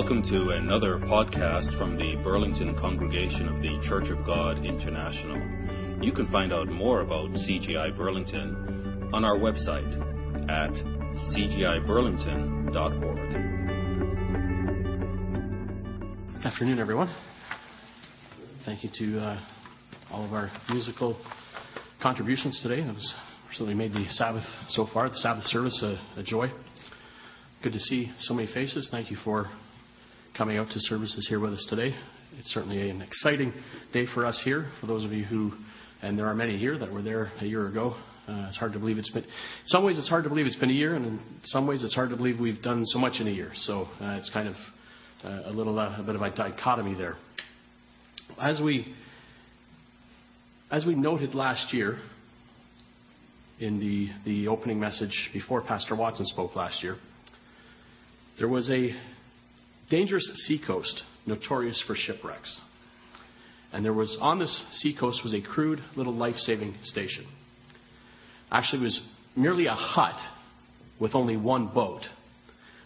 Welcome to another podcast from the Burlington congregation of the Church of God International. You can find out more about CGI Burlington on our website at cgiburlington.org. Afternoon, everyone. Thank you to uh, all of our musical contributions today. It was certainly made the Sabbath so far, the Sabbath service, a, a joy. Good to see so many faces. Thank you for coming out to services here with us today. It's certainly an exciting day for us here. For those of you who, and there are many here that were there a year ago, uh, it's hard to believe it's been. In some ways, it's hard to believe it's been a year, and in some ways, it's hard to believe we've done so much in a year. So uh, it's kind of uh, a little uh, a bit of a dichotomy there. As we as we noted last year in the the opening message before Pastor Watson spoke last year, there was a dangerous seacoast notorious for shipwrecks. And there was on this seacoast was a crude little life-saving station. Actually, it was merely a hut with only one boat,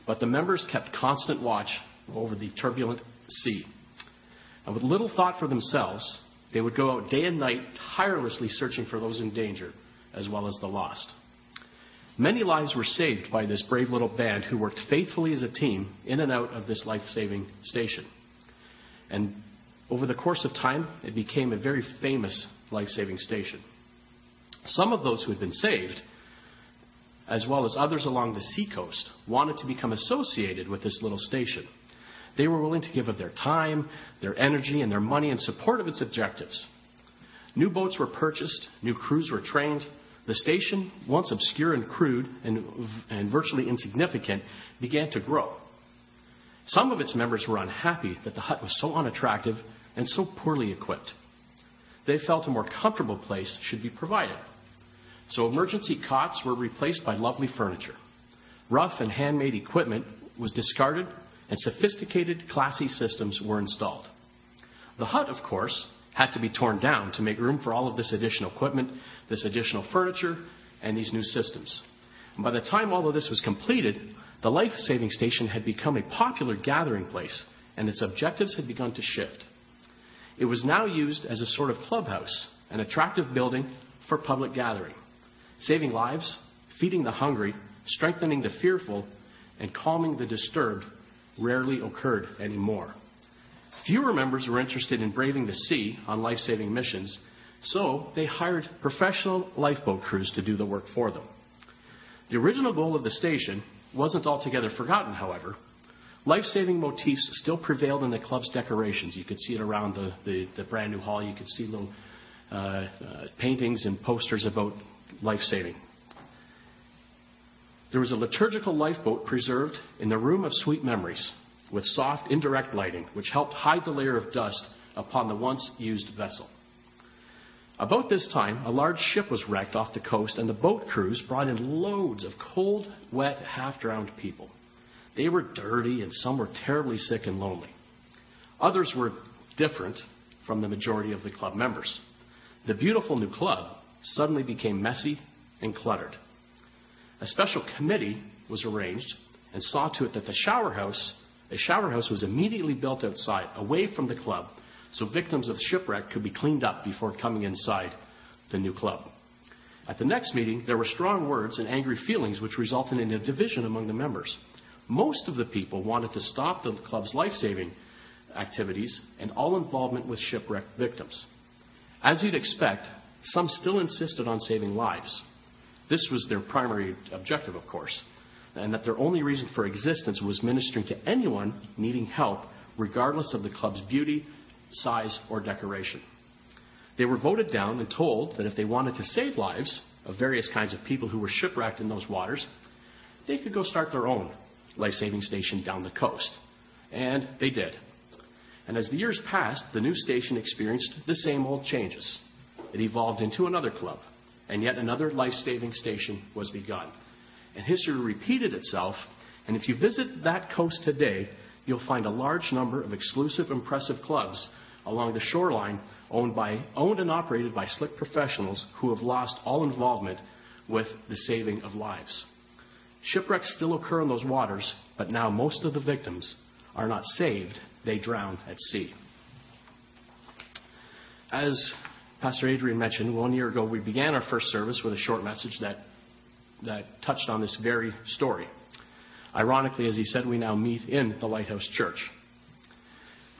but the members kept constant watch over the turbulent sea. And with little thought for themselves, they would go out day and night tirelessly searching for those in danger as well as the lost. Many lives were saved by this brave little band who worked faithfully as a team in and out of this life saving station. And over the course of time, it became a very famous life saving station. Some of those who had been saved, as well as others along the seacoast, wanted to become associated with this little station. They were willing to give of their time, their energy, and their money in support of its objectives. New boats were purchased, new crews were trained, the station, once obscure and crude and, and virtually insignificant, began to grow. Some of its members were unhappy that the hut was so unattractive and so poorly equipped. They felt a more comfortable place should be provided. So emergency cots were replaced by lovely furniture. Rough and handmade equipment was discarded, and sophisticated, classy systems were installed. The hut, of course, had to be torn down to make room for all of this additional equipment, this additional furniture, and these new systems. And by the time all of this was completed, the life saving station had become a popular gathering place, and its objectives had begun to shift. It was now used as a sort of clubhouse, an attractive building for public gathering. Saving lives, feeding the hungry, strengthening the fearful, and calming the disturbed rarely occurred anymore. Fewer members were interested in braving the sea on life saving missions, so they hired professional lifeboat crews to do the work for them. The original goal of the station wasn't altogether forgotten, however. Life saving motifs still prevailed in the club's decorations. You could see it around the, the, the brand new hall. You could see little uh, uh, paintings and posters about life saving. There was a liturgical lifeboat preserved in the Room of Sweet Memories with soft indirect lighting, which helped hide the layer of dust upon the once used vessel. About this time, a large ship was wrecked off the coast, and the boat crews brought in loads of cold, wet, half drowned people. They were dirty, and some were terribly sick and lonely. Others were different from the majority of the club members. The beautiful new club suddenly became messy and cluttered. A special committee was arranged and saw to it that the shower house a shower house was immediately built outside, away from the club, so victims of shipwreck could be cleaned up before coming inside the new club. At the next meeting, there were strong words and angry feelings which resulted in a division among the members. Most of the people wanted to stop the club's life saving activities and all involvement with shipwreck victims. As you'd expect, some still insisted on saving lives. This was their primary objective, of course and that their only reason for existence was ministering to anyone needing help, regardless of the club's beauty, size, or decoration. They were voted down and told that if they wanted to save lives of various kinds of people who were shipwrecked in those waters, they could go start their own life saving station down the coast. And they did. And as the years passed, the new station experienced the same old changes. It evolved into another club, and yet another life saving station was begun and history repeated itself. And if you visit that coast today, you'll find a large number of exclusive, impressive clubs along the shoreline owned, by, owned and operated by slick professionals who have lost all involvement with the saving of lives. Shipwrecks still occur in those waters, but now most of the victims are not saved, they drown at sea. As Pastor Adrian mentioned, one year ago we began our first service with a short message that, that touched on this very story. Ironically, as he said, we now meet in the Lighthouse Church.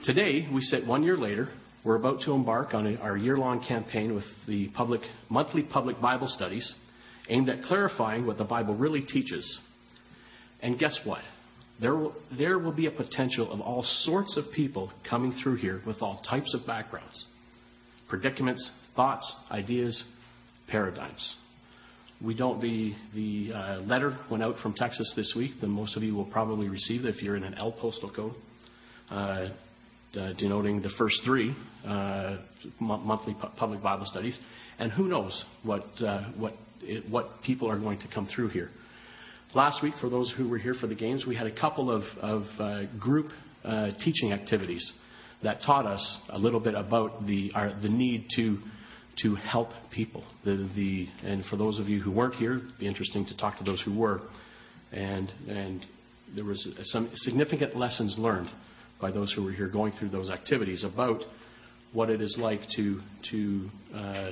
Today, we sit one year later. We're about to embark on our year long campaign with the public, monthly public Bible studies aimed at clarifying what the Bible really teaches. And guess what? There will, there will be a potential of all sorts of people coming through here with all types of backgrounds, predicaments, thoughts, ideas, paradigms. We don't. The the uh, letter went out from Texas this week. That most of you will probably receive if you're in an L postal code, uh, uh, denoting the first three uh, monthly pu- public Bible studies. And who knows what uh, what it, what people are going to come through here. Last week, for those who were here for the games, we had a couple of, of uh, group teaching activities that taught us a little bit about the, our, the need to, to help people. The, the, and for those of you who weren't here, it'd be interesting to talk to those who were. And, and there was some significant lessons learned by those who were here going through those activities about what it is like to, to uh,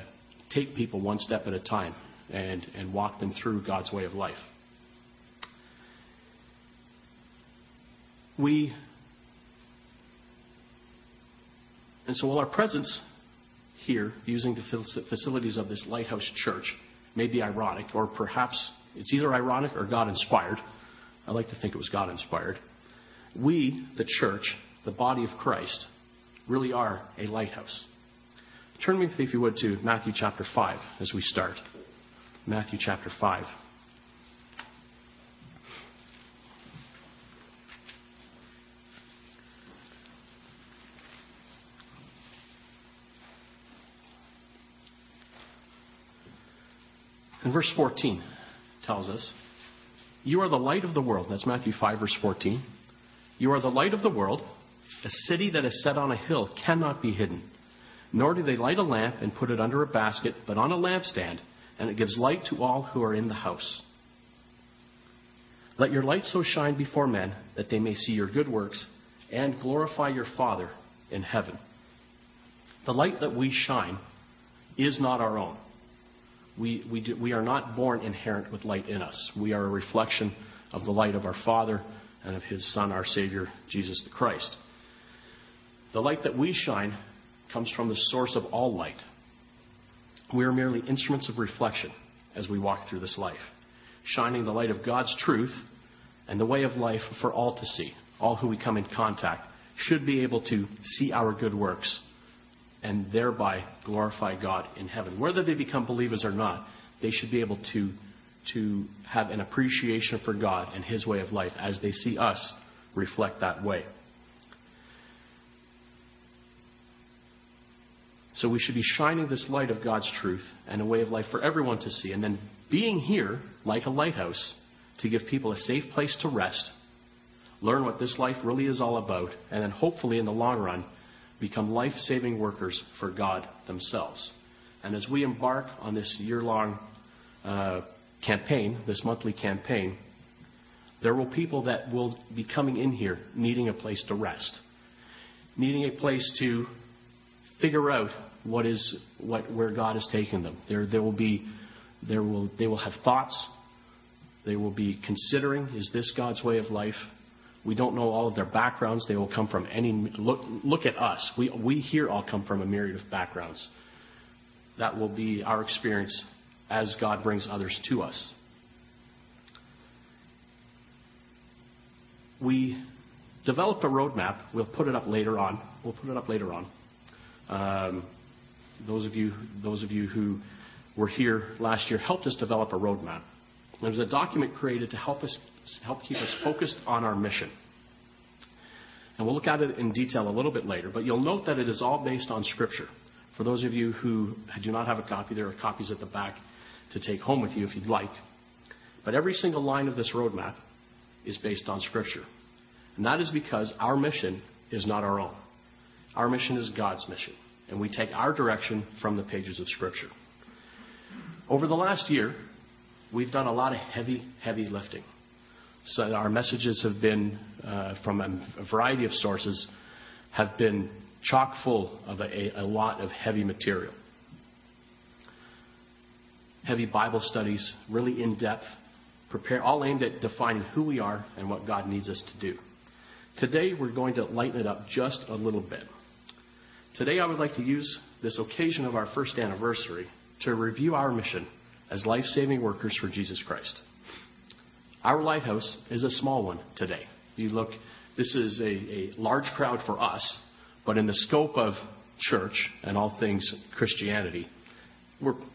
take people one step at a time and, and walk them through God's way of life. We and so while our presence here, using the facilities of this lighthouse church, may be ironic, or perhaps it's either ironic or God inspired. I like to think it was God inspired. We, the church, the body of Christ, really are a lighthouse. Turn with me, if you would, to Matthew chapter 5 as we start. Matthew chapter 5. Verse 14 tells us, You are the light of the world. That's Matthew 5, verse 14. You are the light of the world. A city that is set on a hill cannot be hidden. Nor do they light a lamp and put it under a basket, but on a lampstand, and it gives light to all who are in the house. Let your light so shine before men that they may see your good works and glorify your Father in heaven. The light that we shine is not our own. We, we, do, we are not born inherent with light in us. We are a reflection of the light of our Father and of His Son, our Savior, Jesus the Christ. The light that we shine comes from the source of all light. We are merely instruments of reflection as we walk through this life, shining the light of God's truth and the way of life for all to see. All who we come in contact should be able to see our good works and thereby glorify God in heaven. Whether they become believers or not, they should be able to, to have an appreciation for God and His way of life as they see us reflect that way. So we should be shining this light of God's truth and a way of life for everyone to see. And then being here, like a lighthouse, to give people a safe place to rest, learn what this life really is all about, and then hopefully in the long run, become life saving workers for God themselves. And as we embark on this year long uh, campaign, this monthly campaign, there will people that will be coming in here needing a place to rest, needing a place to figure out what is what where God is taking them. There there will be there will they will have thoughts. They will be considering is this God's way of life? We don't know all of their backgrounds. They will come from any. Look, look at us. We, we here all come from a myriad of backgrounds. That will be our experience as God brings others to us. We developed a roadmap. We'll put it up later on. We'll put it up later on. Um, those of you, those of you who were here last year helped us develop a roadmap. There was a document created to help us help keep us focused on our mission. And we'll look at it in detail a little bit later, but you'll note that it is all based on Scripture. For those of you who do not have a copy, there are copies at the back to take home with you if you'd like. But every single line of this roadmap is based on Scripture. And that is because our mission is not our own. Our mission is God's mission. And we take our direction from the pages of Scripture. Over the last year, we've done a lot of heavy, heavy lifting. So our messages have been, uh, from a, variety of sources, have been chock full of a, a lot of heavy material. Heavy Bible studies, really in depth, prepare, all aimed at defining who we are and what God needs us to do. Today, we're going to lighten it up just a little bit. Today, I would like to use this occasion of our first anniversary to review our mission as life saving workers for Jesus Christ. Our lighthouse is a small one today. You look, this is a, a large crowd for us, but in the scope of church and all things Christianity,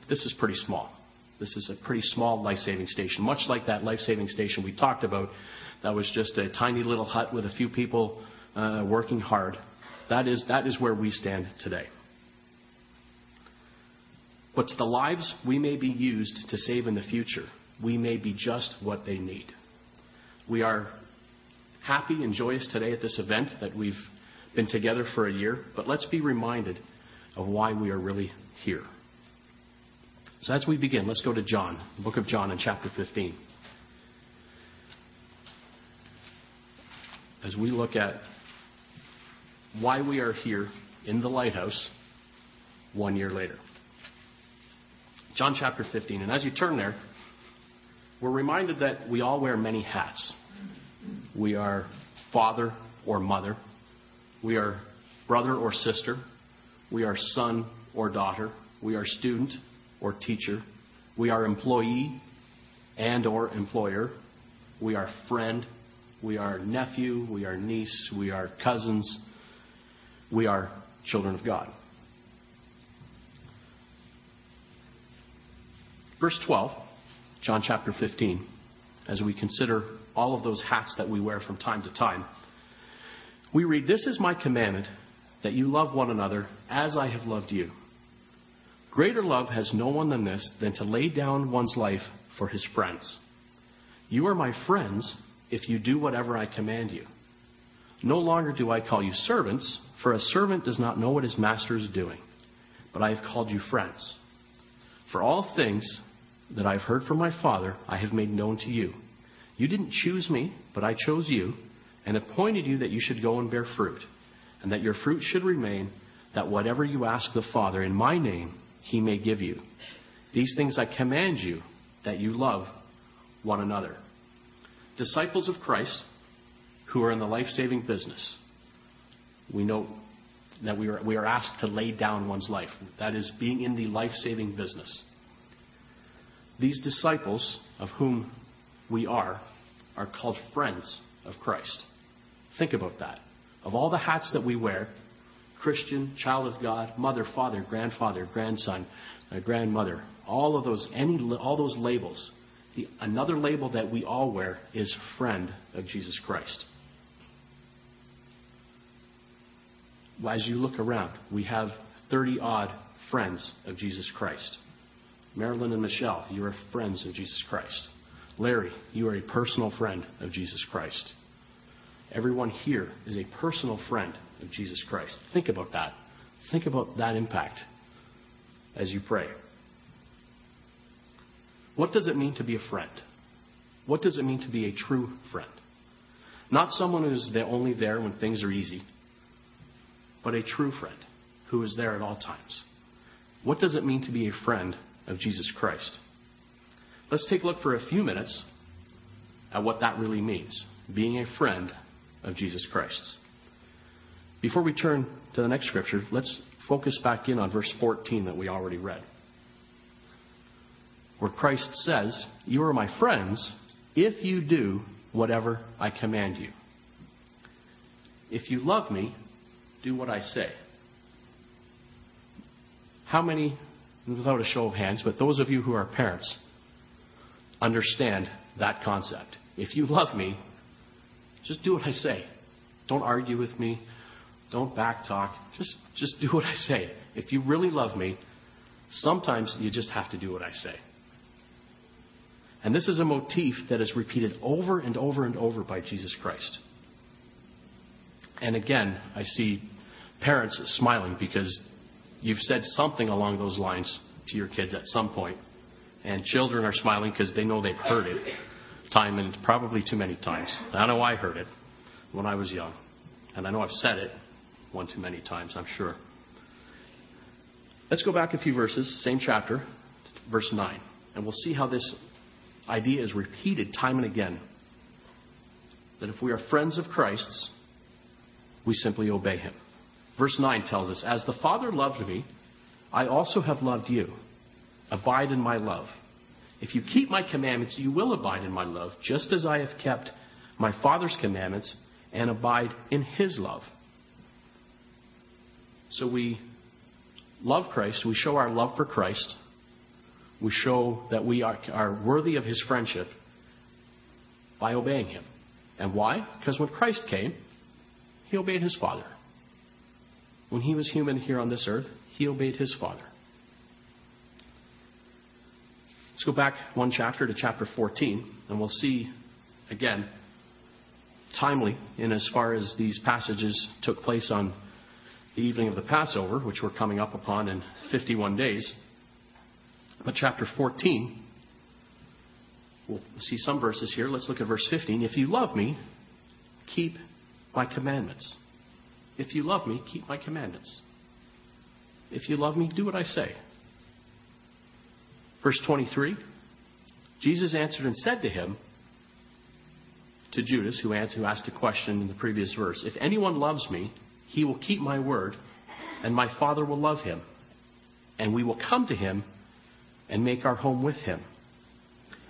this is pretty small. This is a pretty small life saving station, much like that life saving station we talked about. That was just a tiny little hut with a few people uh, working hard. That is, that is where we stand today. But the lives we may be used to save in the future, we may be just what they need. We are happy and joyous today at this event that we've been together for a year, but let's be reminded of why we are really here. So as we begin, let's go to John, the book of John in chapter 15. As we look at why we are here in the lighthouse one year later. John chapter 15. And as you turn there, we're reminded that we all wear many hats. We are father or mother. We are brother or sister. We are son or daughter. We are student or teacher. We are employee and or employer. We are friend. We are nephew. We are niece. We are cousins. We are children of God. Verse 12, John chapter 15, as we consider all of those hats that we wear from time to time, we read, This is my commandment, that you love one another as I have loved you. Greater love has no one than this, than to lay down one's life for his friends. You are my friends if you do whatever I command you. No longer do I call you servants, for a servant does not know what his master is doing. But I have called you friends. For all things that I have heard from my Father, I have made known to you. You didn't choose me, but I chose you, and appointed you that you should go and bear fruit, and that your fruit should remain, that whatever you ask the Father in my name, he may give you. These things I command you, that you love one another. Disciples of Christ who are in the life saving business, we know that we are, we are asked to lay down one's life. That is, being in the life saving business. These disciples, of whom we are, are called friends of Christ. Think about that. Of all the hats that we wear, Christian, child of God, mother, father, grandfather, grandson, uh, grandmother, all of those, any, all those labels. The, another label that we all wear is friend of Jesus Christ. As you look around, we have 30 odd friends of Jesus Christ. Marilyn and Michelle, you are friends of Jesus Christ. Larry, you are a personal friend of Jesus Christ. Everyone here is a personal friend of Jesus Christ. Think about that. Think about that impact as you pray. What does it mean to be a friend? What does it mean to be a true friend? Not someone who's only there when things are easy, but a true friend who is there at all times. What does it mean to be a friend of Jesus Christ? Let's take a look for a few minutes at what that really means being a friend of Jesus Christ. Before we turn to the next scripture, let's focus back in on verse 14 that we already read. Where Christ says, You are my friends if you do whatever I command you. If you love me, do what I say. How many, without a show of hands, but those of you who are parents, understand that concept? If you love me, just do what I say. Don't argue with me. Don't backtalk. Just, just do what I say. If you really love me, sometimes you just have to do what I say. And this is a motif that is repeated over and over and over by Jesus Christ. And again, I see parents smiling because you've said something along those lines to your kids at some point. And children are smiling because they know they've heard it time and probably too many times. I know I heard it when I was young. And I know I've said it one too many times, I'm sure. Let's go back a few verses, same chapter, verse 9, and we'll see how this idea is repeated time and again. That if we are friends of Christ's, we simply obey him. Verse 9 tells us, As the Father loved me, I also have loved you. Abide in my love. If you keep my commandments, you will abide in my love, just as I have kept my Father's commandments and abide in his love. So we love Christ, we show our love for Christ, we show that we are, are worthy of his friendship by obeying him. And why? Because when Christ came, he obeyed his Father. When he was human here on this earth, he obeyed his Father. Let's go back one chapter to chapter 14, and we'll see again, timely in as far as these passages took place on the evening of the Passover, which we're coming up upon in 51 days. But chapter 14, we'll see some verses here. Let's look at verse 15. If you love me, keep my commandments. If you love me, keep my commandments. If you love me, do what I say. Verse 23 Jesus answered and said to him, to Judas, who asked a question in the previous verse If anyone loves me, he will keep my word, and my Father will love him. And we will come to him and make our home with him.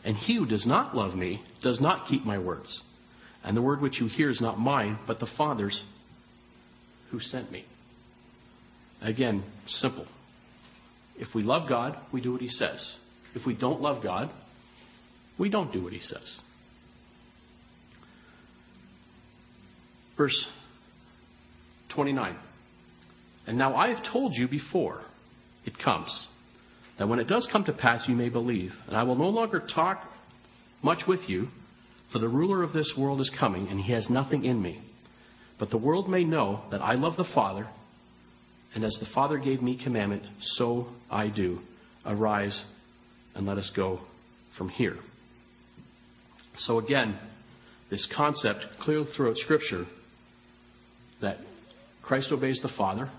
And he who does not love me does not keep my words. And the word which you hear is not mine, but the Father's who sent me. Again, simple. If we love God, we do what he says. If we don't love God, we don't do what he says. Verse 29. And now I have told you before it comes, that when it does come to pass, you may believe. And I will no longer talk much with you, for the ruler of this world is coming, and he has nothing in me. But the world may know that I love the Father, and as the Father gave me commandment, so I do. Arise and let us go from here. So again, this concept clear throughout Scripture that Christ obeys the Father,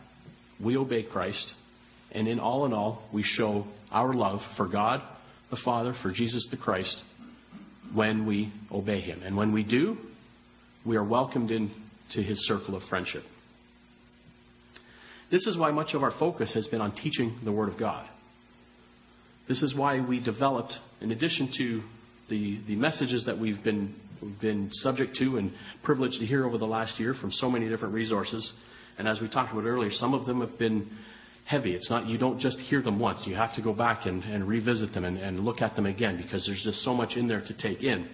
we obey Christ, and in all in all, we show our love for God the Father, for Jesus the Christ, when we obey Him. And when we do, we are welcomed into His circle of friendship. This is why much of our focus has been on teaching the Word of God. This is why we developed, in addition to the, the messages that we've been, we've been subject to and privileged to hear over the last year from so many different resources. And as we talked about earlier, some of them have been heavy. It's not you don't just hear them once. You have to go back and, and revisit them and, and look at them again because there's just so much in there to take in.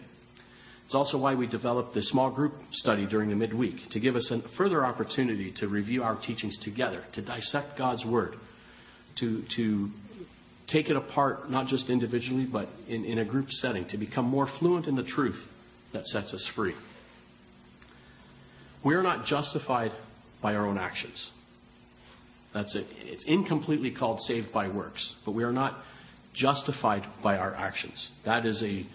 It's also why we developed the small group study during the midweek to give us a further opportunity to review our teachings together, to dissect God's Word, to, to take it apart, not just individually, but in, in a group setting, to become more fluent in the truth that sets us free. We are not justified by our own actions. That's it. It's incompletely called saved by works, but we are not justified by our actions. That is a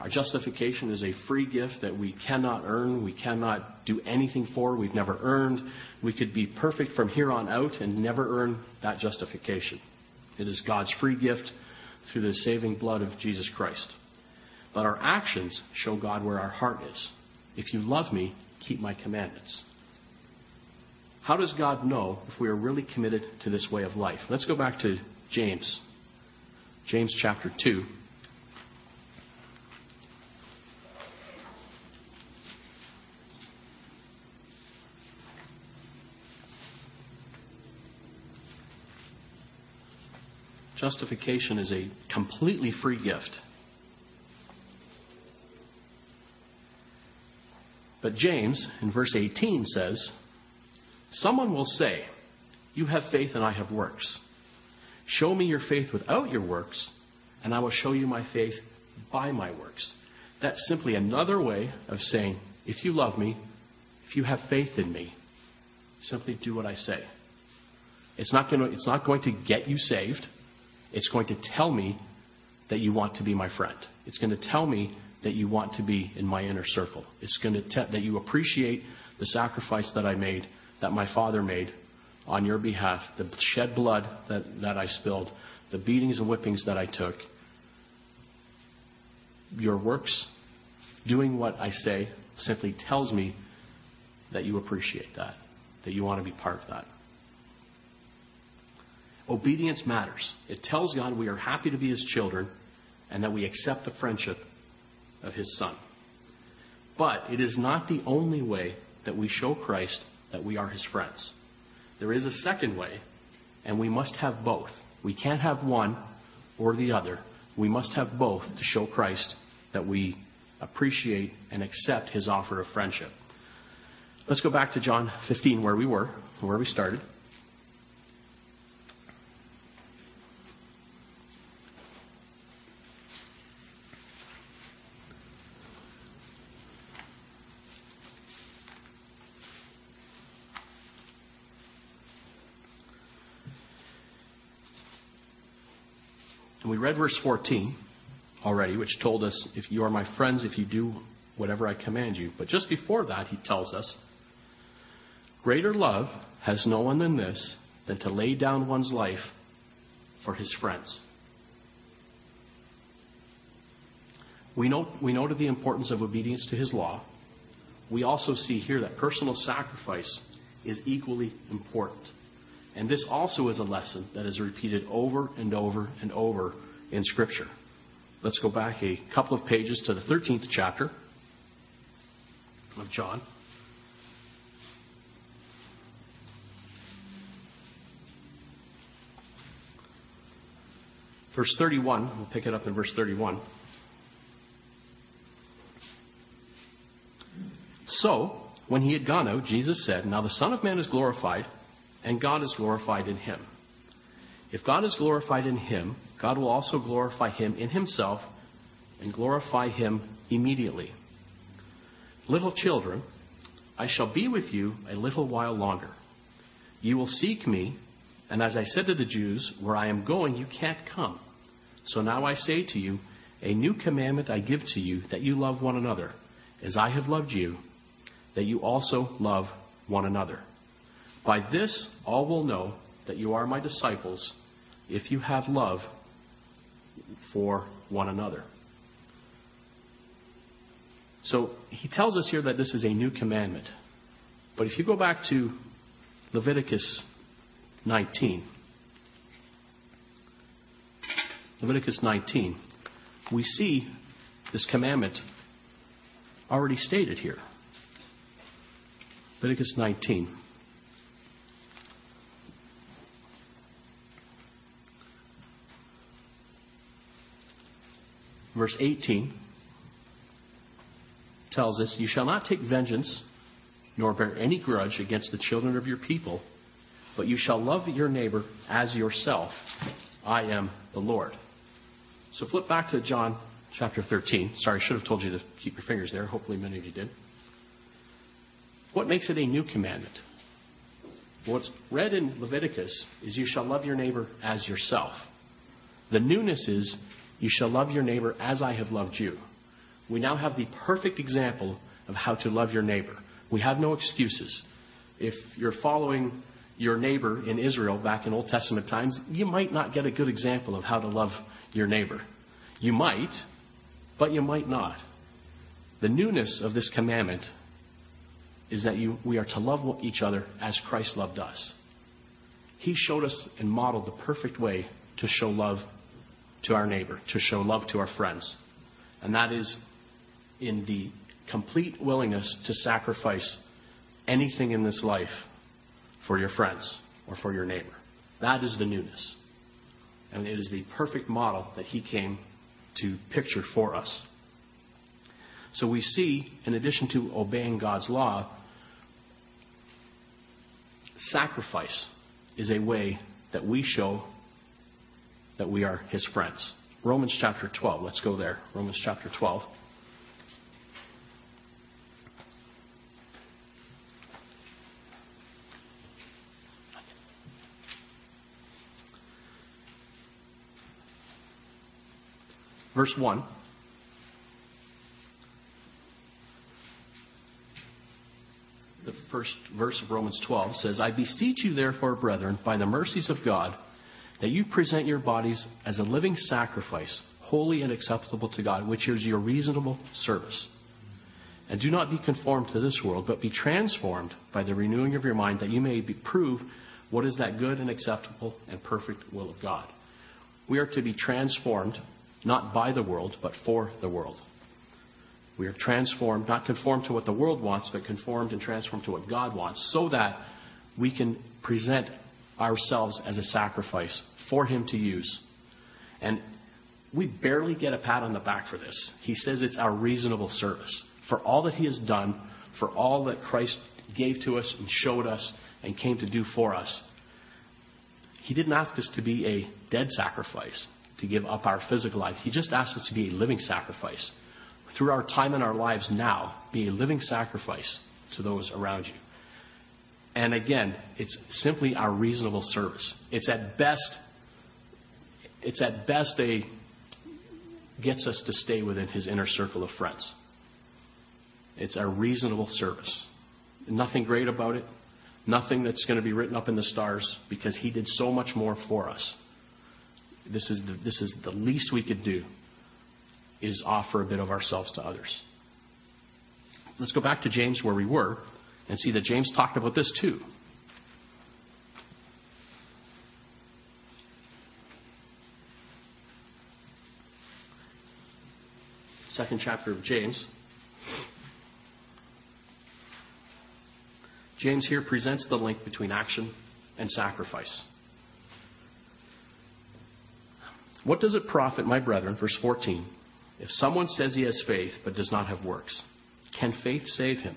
our justification is a free gift that we cannot earn, we cannot do anything for, we've never earned. We could be perfect from here on out and never earn that justification. It is God's free gift through the saving blood of Jesus Christ. But our actions show God where our heart is. If you love me, keep my commandments. How does God know if we are really committed to this way of life? Let's go back to James. James chapter 2. Justification is a completely free gift. But James, in verse 18, says, Someone will say, You have faith and I have works. Show me your faith without your works, and I will show you my faith by my works. That's simply another way of saying, If you love me, if you have faith in me, simply do what I say. It's not going to, it's not going to get you saved. It's going to tell me that you want to be my friend. It's going to tell me that you want to be in my inner circle. It's going to tell that you appreciate the sacrifice that I made, that my father made on your behalf, the shed blood that, that I spilled, the beatings and whippings that I took, your works, doing what I say, simply tells me that you appreciate that, that you want to be part of that. Obedience matters. It tells God we are happy to be His children and that we accept the friendship of His Son. But it is not the only way that we show Christ that we are His friends. There is a second way, and we must have both. We can't have one or the other. We must have both to show Christ that we appreciate and accept His offer of friendship. Let's go back to John 15, where we were, where we started. Verse 14 already, which told us, If you are my friends, if you do whatever I command you. But just before that, he tells us, Greater love has no one than this, than to lay down one's life for his friends. We know, we know the importance of obedience to his law. We also see here that personal sacrifice is equally important. And this also is a lesson that is repeated over and over and over in Scripture. Let's go back a couple of pages to the 13th chapter of John. Verse 31, we'll pick it up in verse 31. So, when he had gone out, Jesus said, Now the Son of Man is glorified, and God is glorified in him. If God is glorified in him, God will also glorify him in himself and glorify him immediately. Little children, I shall be with you a little while longer. You will seek me, and as I said to the Jews, where I am going, you can't come. So now I say to you, a new commandment I give to you, that you love one another, as I have loved you, that you also love one another. By this all will know that you are my disciples, if you have love for one another. So he tells us here that this is a new commandment. But if you go back to Leviticus 19, Leviticus 19, we see this commandment already stated here. Leviticus 19. Verse 18 tells us, You shall not take vengeance, nor bear any grudge against the children of your people, but you shall love your neighbor as yourself. I am the Lord. So flip back to John chapter 13. Sorry, I should have told you to keep your fingers there. Hopefully, many of you did. What makes it a new commandment? What's read in Leviticus is you shall love your neighbor as yourself. The newness is you shall love your neighbor as I have loved you. We now have the perfect example of how to love your neighbor. We have no excuses. If you're following your neighbor in Israel back in Old Testament times, you might not get a good example of how to love your neighbor. You might, but you might not. The newness of this commandment is that you, we are to love each other as Christ loved us. He showed us and modeled the perfect way to show love to our neighbor, to show love to our friends. And that is in the complete willingness to sacrifice anything in this life for your friends or for your neighbor. That is the newness. And it is the perfect model that he came to picture for us. So we see, in addition to obeying God's law, sacrifice is a way that we show that we are his friends. Romans chapter 12. Let's go there. Romans chapter 12. verse 1. The first verse of Romans 12 says, I beseech you, therefore, brethren, by the mercies of God, that you present your bodies as a living sacrifice, holy and acceptable to God, which is your reasonable service. And do not be conformed to this world, but be transformed by the renewing of your mind, that you may be, prove what is that good and acceptable and perfect will of God. We are to be transformed, not by the world, but for the world. We are transformed, not conformed to what the world wants, but conformed and transformed to what God wants, so that we can present ourselves as a sacrifice for Him to use. And we barely get a pat on the back for this. He says it's our reasonable service. For all that He has done, for all that Christ gave to us and showed us and came to do for us, He didn't ask us to be a dead sacrifice, to give up our physical life. He just asked us to be a living sacrifice through our time in our lives now, be a living sacrifice to those around you. And again, it's simply our reasonable service. It's at best, it's at best a gets us to stay within his inner circle of friends. It's a reasonable service. Nothing great about it. Nothing that's going to be written up in the stars because he did so much more for us. This is the, this is the least we could do is offer a bit of ourselves to others. Let's go back to James where we were and see that James talked about this too. Second chapter of James. James here presents the link between action and sacrifice. What does it profit, my brethren, verse 14, if someone says he has faith but does not have works, can faith save him?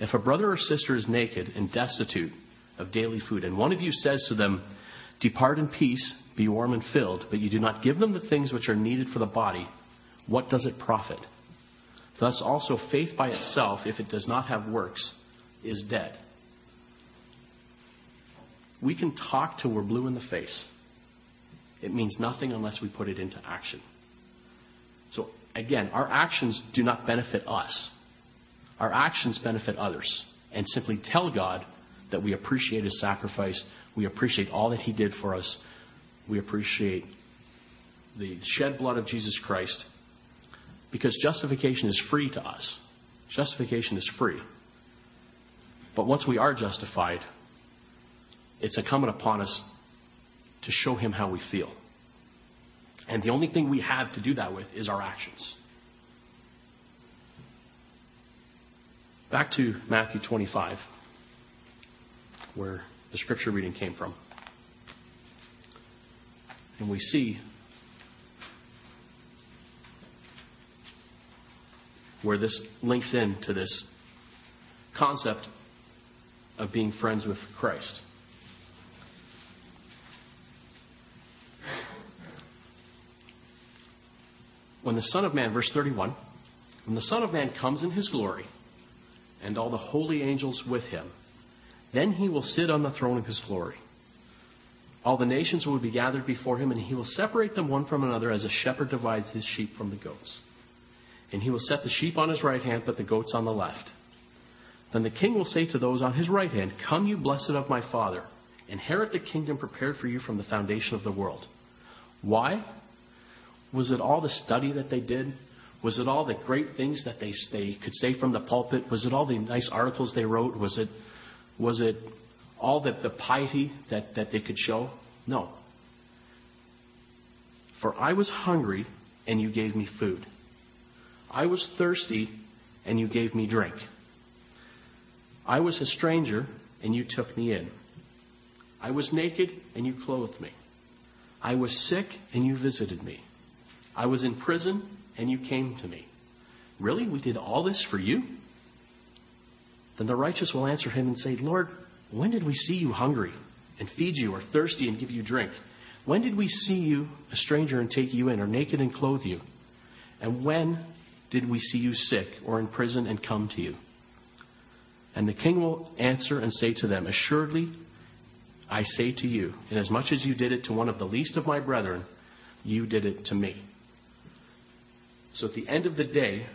If a brother or sister is naked and destitute of daily food, and one of you says to them, Depart in peace, be warm and filled, but you do not give them the things which are needed for the body, what does it profit? Thus also faith by itself, if it does not have works, is dead. We can talk till we're blue in the face. It means nothing unless we put it into action. So, again, our actions do not benefit us. Our actions benefit others. And simply tell God that we appreciate His sacrifice, we appreciate all that He did for us, we appreciate the shed blood of Jesus Christ, because justification is free to us. Justification is free. But once we are justified, it's incumbent upon us to show Him how we feel. And the only thing we have to do that with is our actions. Back to Matthew 25, where the scripture reading came from. And we see where this links into this concept of being friends with Christ. When the Son of Man, verse 31, when the Son of Man comes in his glory, and all the holy angels with him, then he will sit on the throne of his glory. All the nations will be gathered before him, and he will separate them one from another as a shepherd divides his sheep from the goats. And he will set the sheep on his right hand, but the goats on the left. Then the king will say to those on his right hand, Come, you blessed of my Father, inherit the kingdom prepared for you from the foundation of the world. Why? Was it all the study that they did? Was it all the great things that they, they could say from the pulpit? Was it all the nice articles they wrote? Was it, was it all the, the piety that, that they could show? No. For I was hungry, and you gave me food. I was thirsty, and you gave me drink. I was a stranger, and you took me in. I was naked, and you clothed me. I was sick, and you visited me. I was in prison, and you came to me. Really? We did all this for you? Then the righteous will answer him and say, Lord, when did we see you hungry and feed you, or thirsty and give you drink? When did we see you a stranger and take you in, or naked and clothe you? And when did we see you sick or in prison and come to you? And the king will answer and say to them, Assuredly, I say to you, inasmuch as you did it to one of the least of my brethren, you did it to me. So at the end of the day,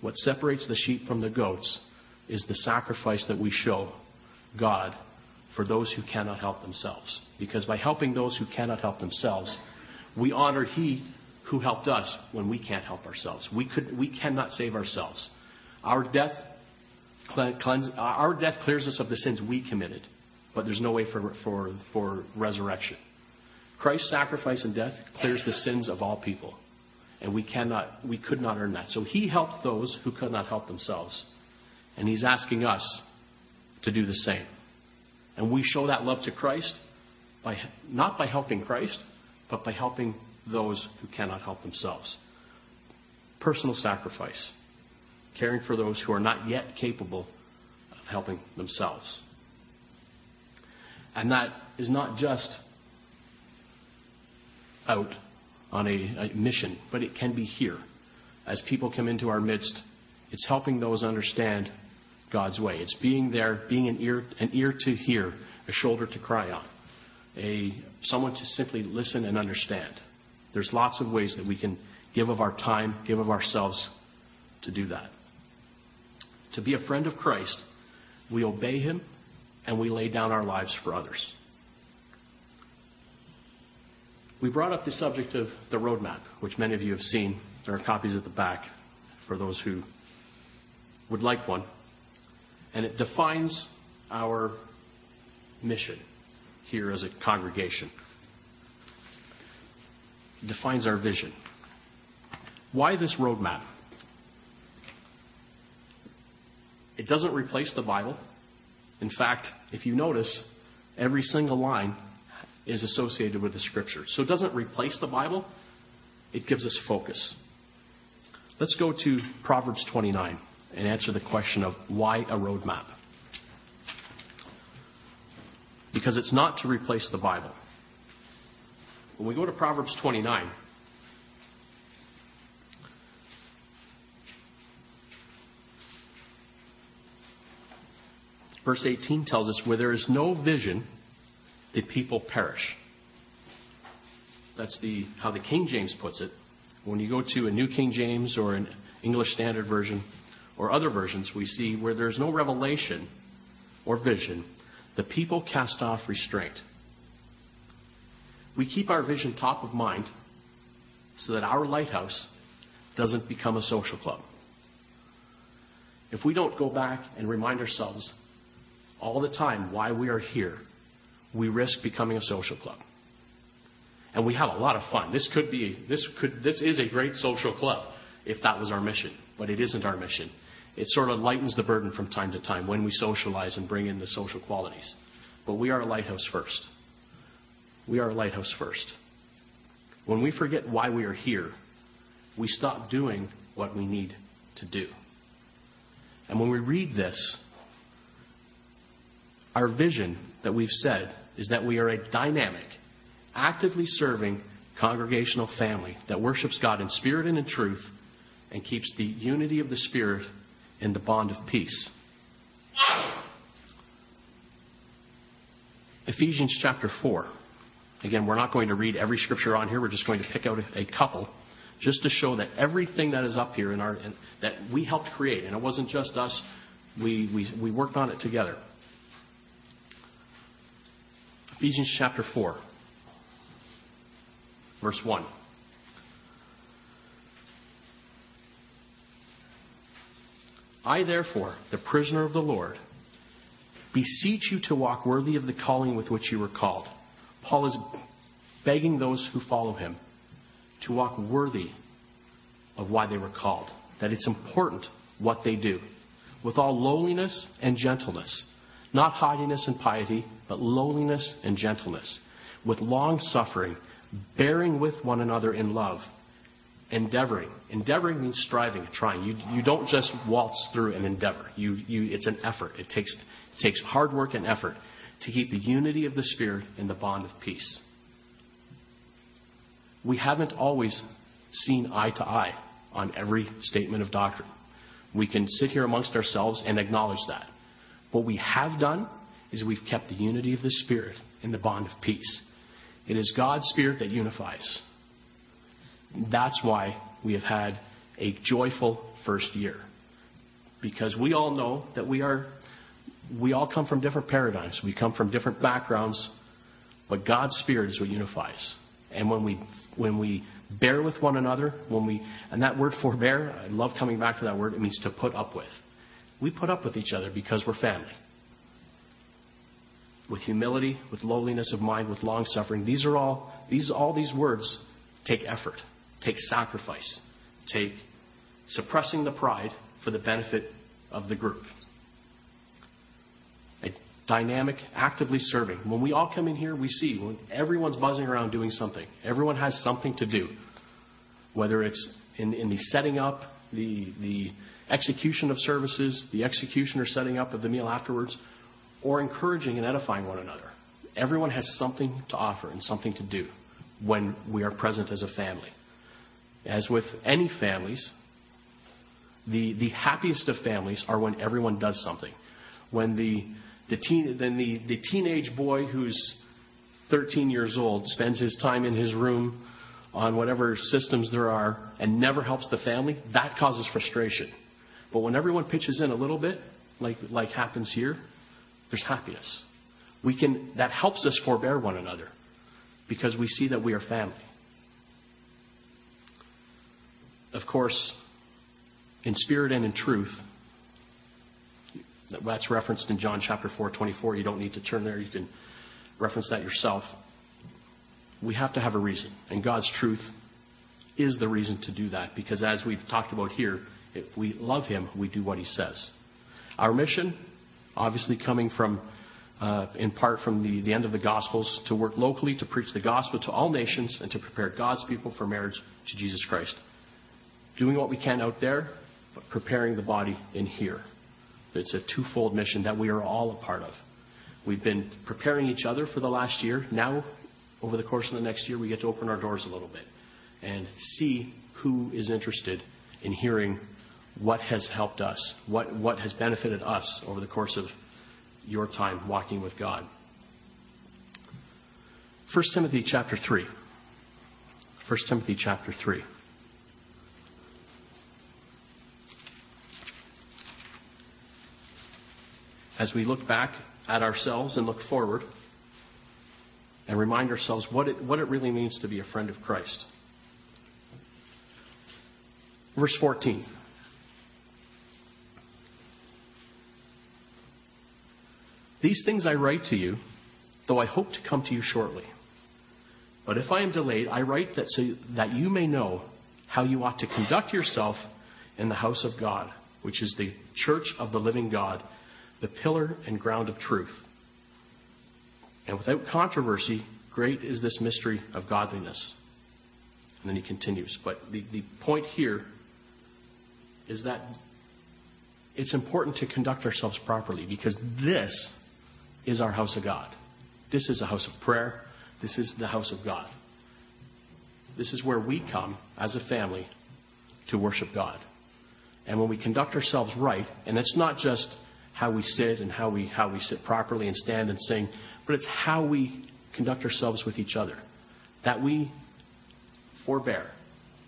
what separates the sheep from the goats is the sacrifice that we show God for those who cannot help themselves. Because by helping those who cannot help themselves, we honor He who helped us when we can't help ourselves. We, could, we cannot save ourselves. Our death, cleanse, our death clears us of the sins we committed, but there's no way for, for, for resurrection. Christ's sacrifice and death clears the sins of all people. And we cannot, we could not earn that. So he helped those who could not help themselves. And he's asking us to do the same. And we show that love to Christ by, not by helping Christ, but by helping those who cannot help themselves. Personal sacrifice. Caring for those who are not yet capable of helping themselves. And that is not just out on a, a mission, but it can be here. As people come into our midst, it's helping those understand God's way. It's being there, being an ear, an ear to hear, a shoulder to cry on, a someone to simply listen and understand. There's lots of ways that we can give of our time, give of ourselves to do that. To be a friend of Christ, we obey Him and we lay down our lives for others. We brought up the subject of the roadmap, which many of you have seen. There are copies at the back for those who would like one. And it defines our mission here as a congregation. It defines our vision. Why this roadmap? It doesn't replace the Bible. In fact, if you notice, every single line is associated with the Scripture. So it doesn't replace the Bible, it gives us focus. Let's go to Proverbs 29 and answer the question of why a roadmap. Because it's not to replace the Bible. When we go to Proverbs 29, verse 18 tells us where there is no vision, the people perish. That's the, how the King James puts it. When you go to a New King James or an English Standard Version or other versions, we see where there's no revelation or vision, the people cast off restraint. We keep our vision top of mind so that our lighthouse doesn't become a social club. If we don't go back and remind ourselves all the time why we are here, we risk becoming a social club. And we have a lot of fun. This could be this could this is a great social club if that was our mission, but it isn't our mission. It sort of lightens the burden from time to time when we socialize and bring in the social qualities. But we are a lighthouse first. We are a lighthouse first. When we forget why we are here, we stop doing what we need to do. And when we read this, our vision that we've said is that we are a dynamic, actively serving congregational family that worships God in spirit and in truth and keeps the unity of the Spirit in the bond of peace. Ephesians chapter 4. Again, we're not going to read every scripture on here. We're just going to pick out a couple just to show that everything that is up here in our, in, that we helped create, and it wasn't just us, we, we, we worked on it together. Ephesians chapter 4, verse 1. I, therefore, the prisoner of the Lord, beseech you to walk worthy of the calling with which you were called. Paul is begging those who follow him to walk worthy of why they were called, that it's important what they do, with all lowliness and gentleness not haughtiness and piety, but lowliness and gentleness, with long suffering, bearing with one another in love, endeavoring. Endeavoring means striving, and trying. You, you don't just waltz through an endeavor. You, you, it's an effort. It takes, it takes hard work and effort to keep the unity of the Spirit in the bond of peace. We haven't always seen eye to eye on every statement of doctrine. We can sit here amongst ourselves and acknowledge that. What we have done is we've kept the unity of the Spirit in the bond of peace. It is God's Spirit that unifies. That's why we have had a joyful first year. Because we all know that we are we all come from different paradigms. We come from different backgrounds, but God's Spirit is what unifies. And when we when we bear with one another, when we and that word forbear, I love coming back to that word, it means to put up with. We put up with each other because we're family. With humility, with lowliness of mind, with long suffering. These are all these all these words take effort, take sacrifice, take suppressing the pride for the benefit of the group. A dynamic, actively serving. When we all come in here, we see when everyone's buzzing around doing something. Everyone has something to do. Whether it's in, in the setting up, the, the execution of services, the execution or setting up of the meal afterwards, or encouraging and edifying one another. Everyone has something to offer and something to do when we are present as a family. As with any families, the, the happiest of families are when everyone does something. When the, the, teen, then the, the teenage boy who's 13 years old spends his time in his room on whatever systems there are and never helps the family, that causes frustration. But when everyone pitches in a little bit, like, like happens here, there's happiness. We can, that helps us forbear one another because we see that we are family. Of course, in spirit and in truth, that's referenced in John chapter 4, 24. You don't need to turn there. You can reference that yourself. We have to have a reason. And God's truth is the reason to do that. Because as we've talked about here, if we love Him, we do what He says. Our mission, obviously coming from, uh, in part from the, the end of the Gospels, to work locally to preach the gospel to all nations and to prepare God's people for marriage to Jesus Christ. Doing what we can out there, but preparing the body in here. It's a twofold mission that we are all a part of. We've been preparing each other for the last year. Now, over the course of the next year, we get to open our doors a little bit and see who is interested in hearing what has helped us, what, what has benefited us over the course of your time walking with God. 1 Timothy chapter 3. 1 Timothy chapter 3. As we look back at ourselves and look forward and remind ourselves what it, what it really means to be a friend of Christ. Verse 14. These things I write to you, though I hope to come to you shortly. But if I am delayed, I write that so that you may know how you ought to conduct yourself in the house of God, which is the church of the living God, the pillar and ground of truth. And without controversy, great is this mystery of godliness. And then he continues. But the, the point here is that it's important to conduct ourselves properly because this is our house of God. This is a house of prayer. This is the house of God. This is where we come as a family to worship God. And when we conduct ourselves right, and it's not just how we sit and how we, how we sit properly and stand and sing, but it's how we conduct ourselves with each other. That we forbear,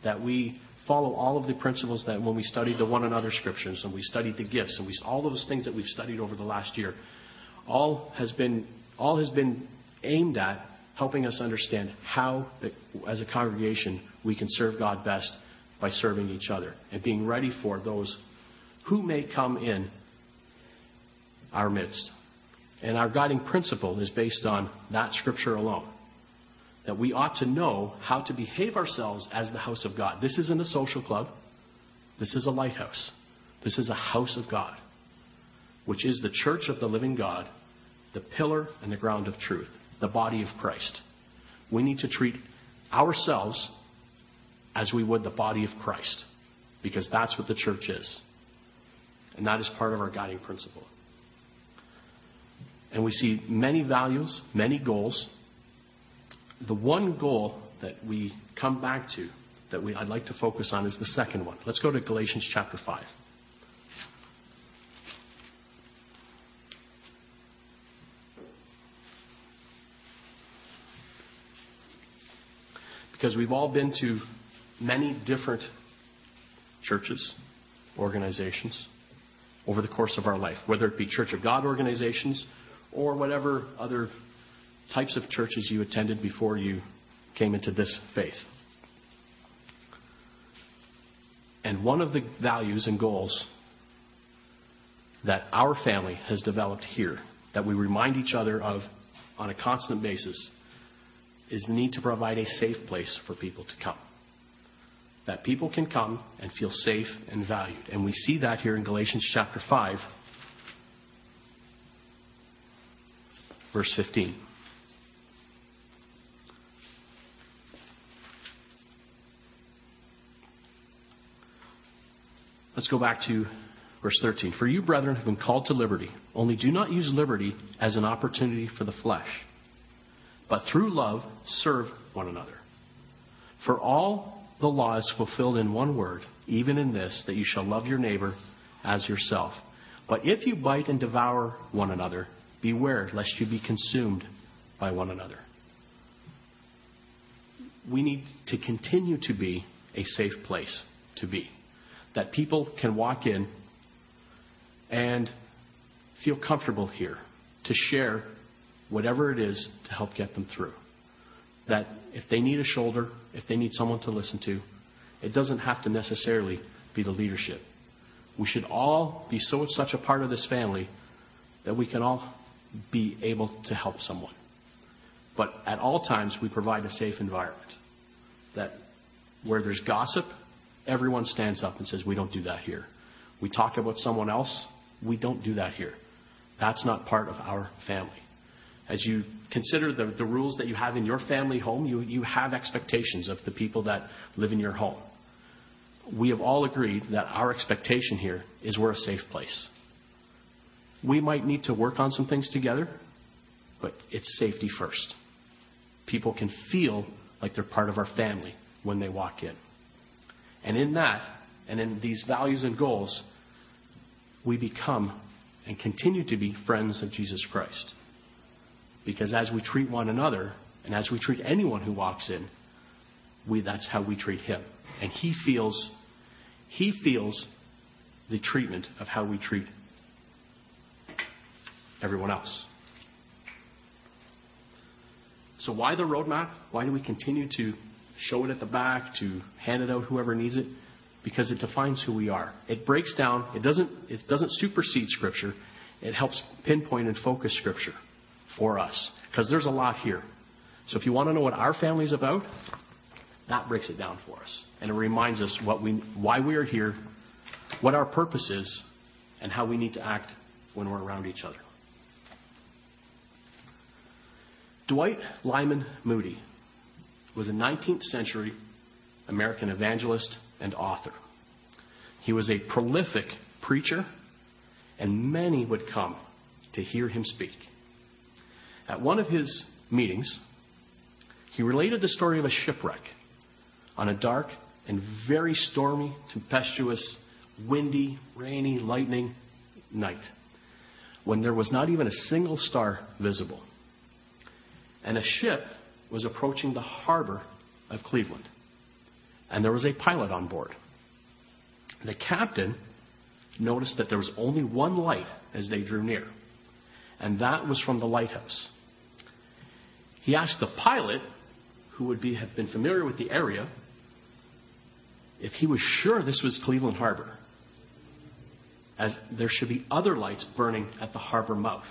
that we follow all of the principles that when we studied the one another scriptures and we studied the gifts and we, all those things that we've studied over the last year, all has been, all has been aimed at helping us understand how, as a congregation, we can serve God best by serving each other and being ready for those who may come in our midst. And our guiding principle is based on that scripture alone. That we ought to know how to behave ourselves as the house of God. This isn't a social club. This is a lighthouse. This is a house of God, which is the church of the living God the pillar and the ground of truth, the body of Christ. We need to treat ourselves as we would the body of Christ, because that's what the church is. And that is part of our guiding principle. And we see many values, many goals. The one goal that we come back to that we, I'd like to focus on is the second one. Let's go to Galatians chapter 5. because we've all been to many different churches, organizations over the course of our life, whether it be Church of God organizations or whatever other types of churches you attended before you came into this faith. And one of the values and goals that our family has developed here, that we remind each other of on a constant basis, is the need to provide a safe place for people to come. That people can come and feel safe and valued. And we see that here in Galatians chapter 5, verse 15. Let's go back to verse 13. For you, brethren, have been called to liberty. Only do not use liberty as an opportunity for the flesh, but through love serve one another. For all the law is fulfilled in one word, even in this, that you shall love your neighbor as yourself. But if you bite and devour one another, beware lest you be consumed by one another. We need to continue to be a safe place to be that people can walk in and feel comfortable here to share whatever it is to help get them through. That if they need a shoulder, if they need someone to listen to, it doesn't have to necessarily be the leadership. We should all be so such a part of this family that we can all be able to help someone. But at all times, we provide a safe environment. That where there's gossip, everyone stands up and says, We don't do that here. We talk about someone else, we don't do that here. That's not part of our family. As you consider the, the rules that you have in your family home, you, you have expectations of the people that live in your home. We have all agreed that our expectation here is we're a safe place. We might need to work on some things together, but it's safety first. People can feel like they're part of our family when they walk in. And in that, and in these values and goals, we become and continue to be friends of Jesus Christ. Because as we treat one another, and as we treat anyone who walks in, we, that's how we treat him. And he feels, he feels the treatment of how we treat everyone else. So why the roadmap? Why do we continue to show it at the back, to hand it out whoever needs it, because it defines who we are. It breaks down, it doesn't, it doesn't supersede Scripture, it helps pinpoint and focus Scripture for us, because there's a lot here. So if you want to know what our family is about, that breaks it down for us. And it reminds us what we, why we are here, what our purpose is, and how we need to act when we're around each other. Dwight Lyman Moody was a 19th century American evangelist and author. He was a prolific preacher, and many would come to hear him speak. At one of his meetings, he related the story of a shipwreck on a dark and very stormy, tempestuous, windy, rainy, lightning night when there was not even a single star visible. And a ship was approaching the harbor of Cleveland, and there was a pilot on board. The captain noticed that there was only one light as they drew near, and that was from the lighthouse. He asked the pilot, who would be, have been familiar with the area, if he was sure this was Cleveland Harbor, as there should be other lights burning at the harbor mouth.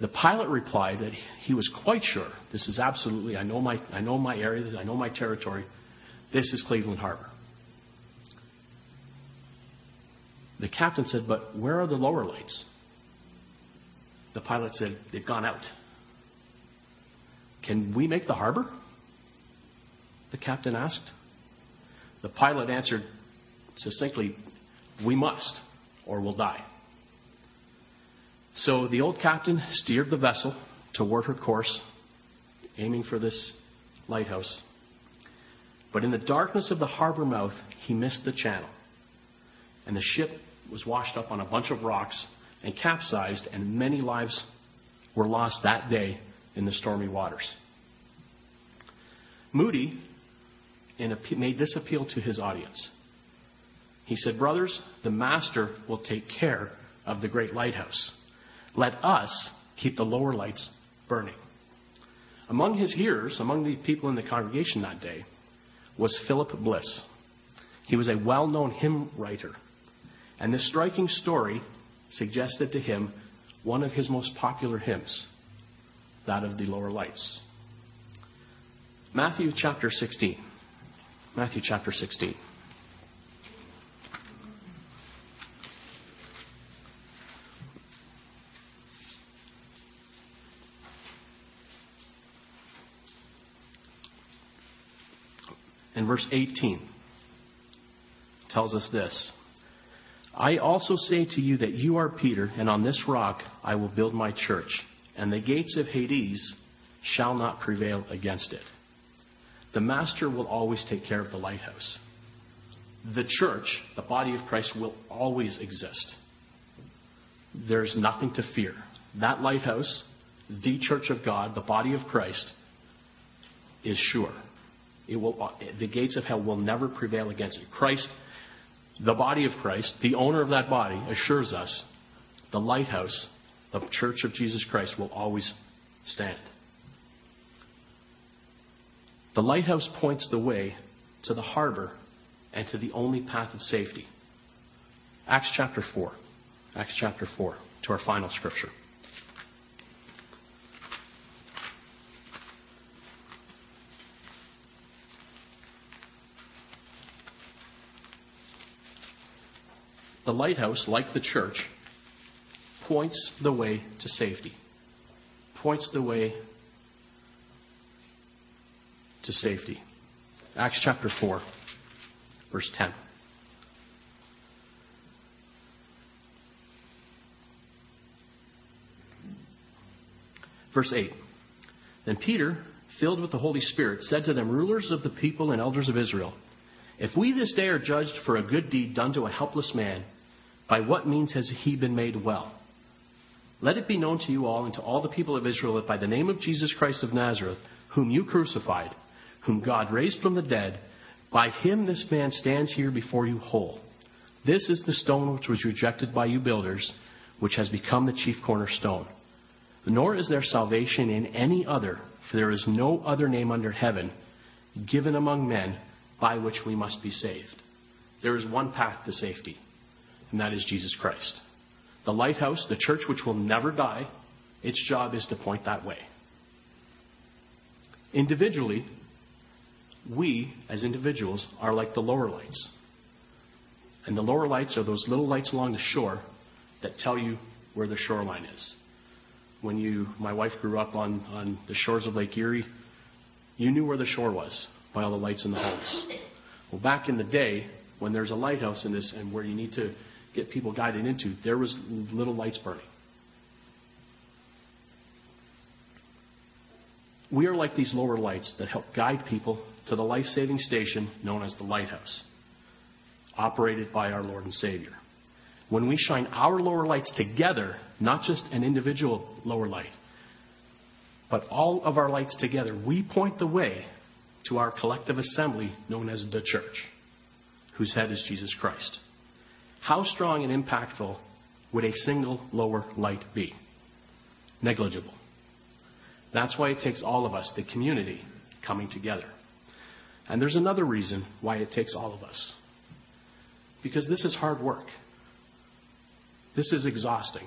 The pilot replied that he was quite sure this is absolutely, I know my, I know my area, I know my territory. This is Cleveland Harbor. The captain said, But where are the lower lights? The pilot said, They've gone out. Can we make the harbor? The captain asked. The pilot answered succinctly, We must, or we'll die. So the old captain steered the vessel toward her course, aiming for this lighthouse. But in the darkness of the harbor mouth, he missed the channel. And the ship was washed up on a bunch of rocks and capsized, and many lives were lost that day in the stormy waters. Moody made this appeal to his audience He said, Brothers, the master will take care of the great lighthouse. Let us keep the lower lights burning. Among his hearers, among the people in the congregation that day, was Philip Bliss. He was a well known hymn writer. And this striking story suggested to him one of his most popular hymns, that of the lower lights. Matthew chapter 16. Matthew chapter 16. Verse 18 tells us this I also say to you that you are Peter, and on this rock I will build my church, and the gates of Hades shall not prevail against it. The Master will always take care of the lighthouse. The church, the body of Christ, will always exist. There's nothing to fear. That lighthouse, the church of God, the body of Christ, is sure. It will, uh, the gates of hell will never prevail against it. Christ, the body of Christ, the owner of that body, assures us the lighthouse, the church of Jesus Christ, will always stand. The lighthouse points the way to the harbor and to the only path of safety. Acts chapter 4. Acts chapter 4, to our final scripture. The lighthouse, like the church, points the way to safety, points the way to safety. Acts chapter 4, verse 10. Verse 8. Then Peter, filled with the Holy Spirit, said to them, Rulers of the people and elders of Israel, if we this day are judged for a good deed done to a helpless man, by what means has he been made well? Let it be known to you all and to all the people of Israel that by the name of Jesus Christ of Nazareth, whom you crucified, whom God raised from the dead, by him this man stands here before you whole. This is the stone which was rejected by you builders, which has become the chief cornerstone. Nor is there salvation in any other, for there is no other name under heaven given among men by which we must be saved. There is one path to safety, and that is Jesus Christ. The lighthouse, the church which will never die, its job is to point that way. Individually, we, as individuals, are like the lower lights. And the lower lights are those little lights along the shore that tell you where the shoreline is. When you, my wife grew up on, on the shores of Lake Erie, you knew where the shore was by all the lights in the homes. Well, back in the day, when there's a lighthouse in this and where you need to get people guided into, there was little lights burning. We are like these lower lights that help guide people to the life saving station known as the lighthouse, operated by our Lord and Savior. When we shine our lower lights together, not just an individual lower light, but all of our lights together, we point the way to our collective assembly known as the church, whose head is Jesus Christ. How strong and impactful would a single lower light be? Negligible. That's why it takes all of us, the community, coming together. And there's another reason why it takes all of us. Because this is hard work. This is exhausting.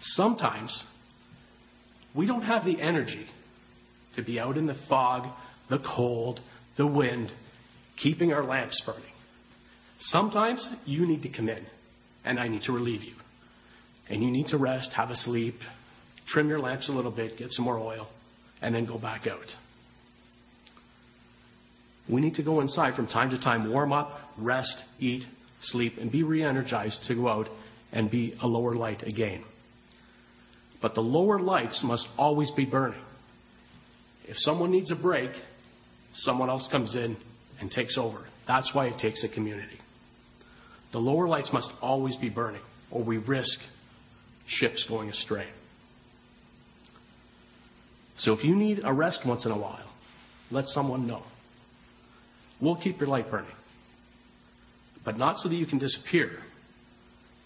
Sometimes we don't have the energy to be out in the fog, the cold, the wind, keeping our lamps burning. Sometimes you need to come in, and I need to relieve you. And you need to rest, have a sleep, trim your lamps a little bit, get some more oil, and then go back out. We need to go inside from time to time, warm up, rest, eat, sleep, and be re energized to go out and be a lower light again. But the lower lights must always be burning. If someone needs a break, someone else comes in and takes over. That's why it takes a community. The lower lights must always be burning, or we risk ships going astray. So if you need a rest once in a while, let someone know. We'll keep your light burning. but not so that you can disappear,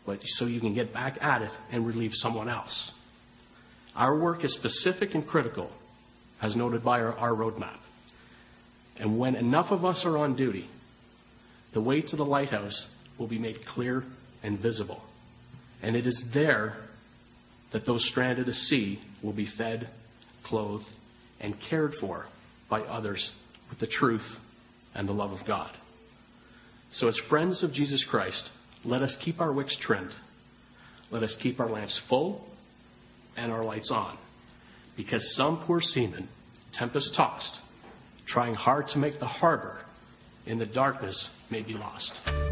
but so you can get back at it and relieve someone else. Our work is specific and critical, as noted by our, our roadmap. And when enough of us are on duty, the way to the lighthouse will be made clear and visible. And it is there that those stranded at sea will be fed, clothed, and cared for by others with the truth and the love of God. So, as friends of Jesus Christ, let us keep our wicks trimmed. Let us keep our lamps full and our lights on. Because some poor seaman, tempest tossed, trying hard to make the harbor in the darkness, may be lost.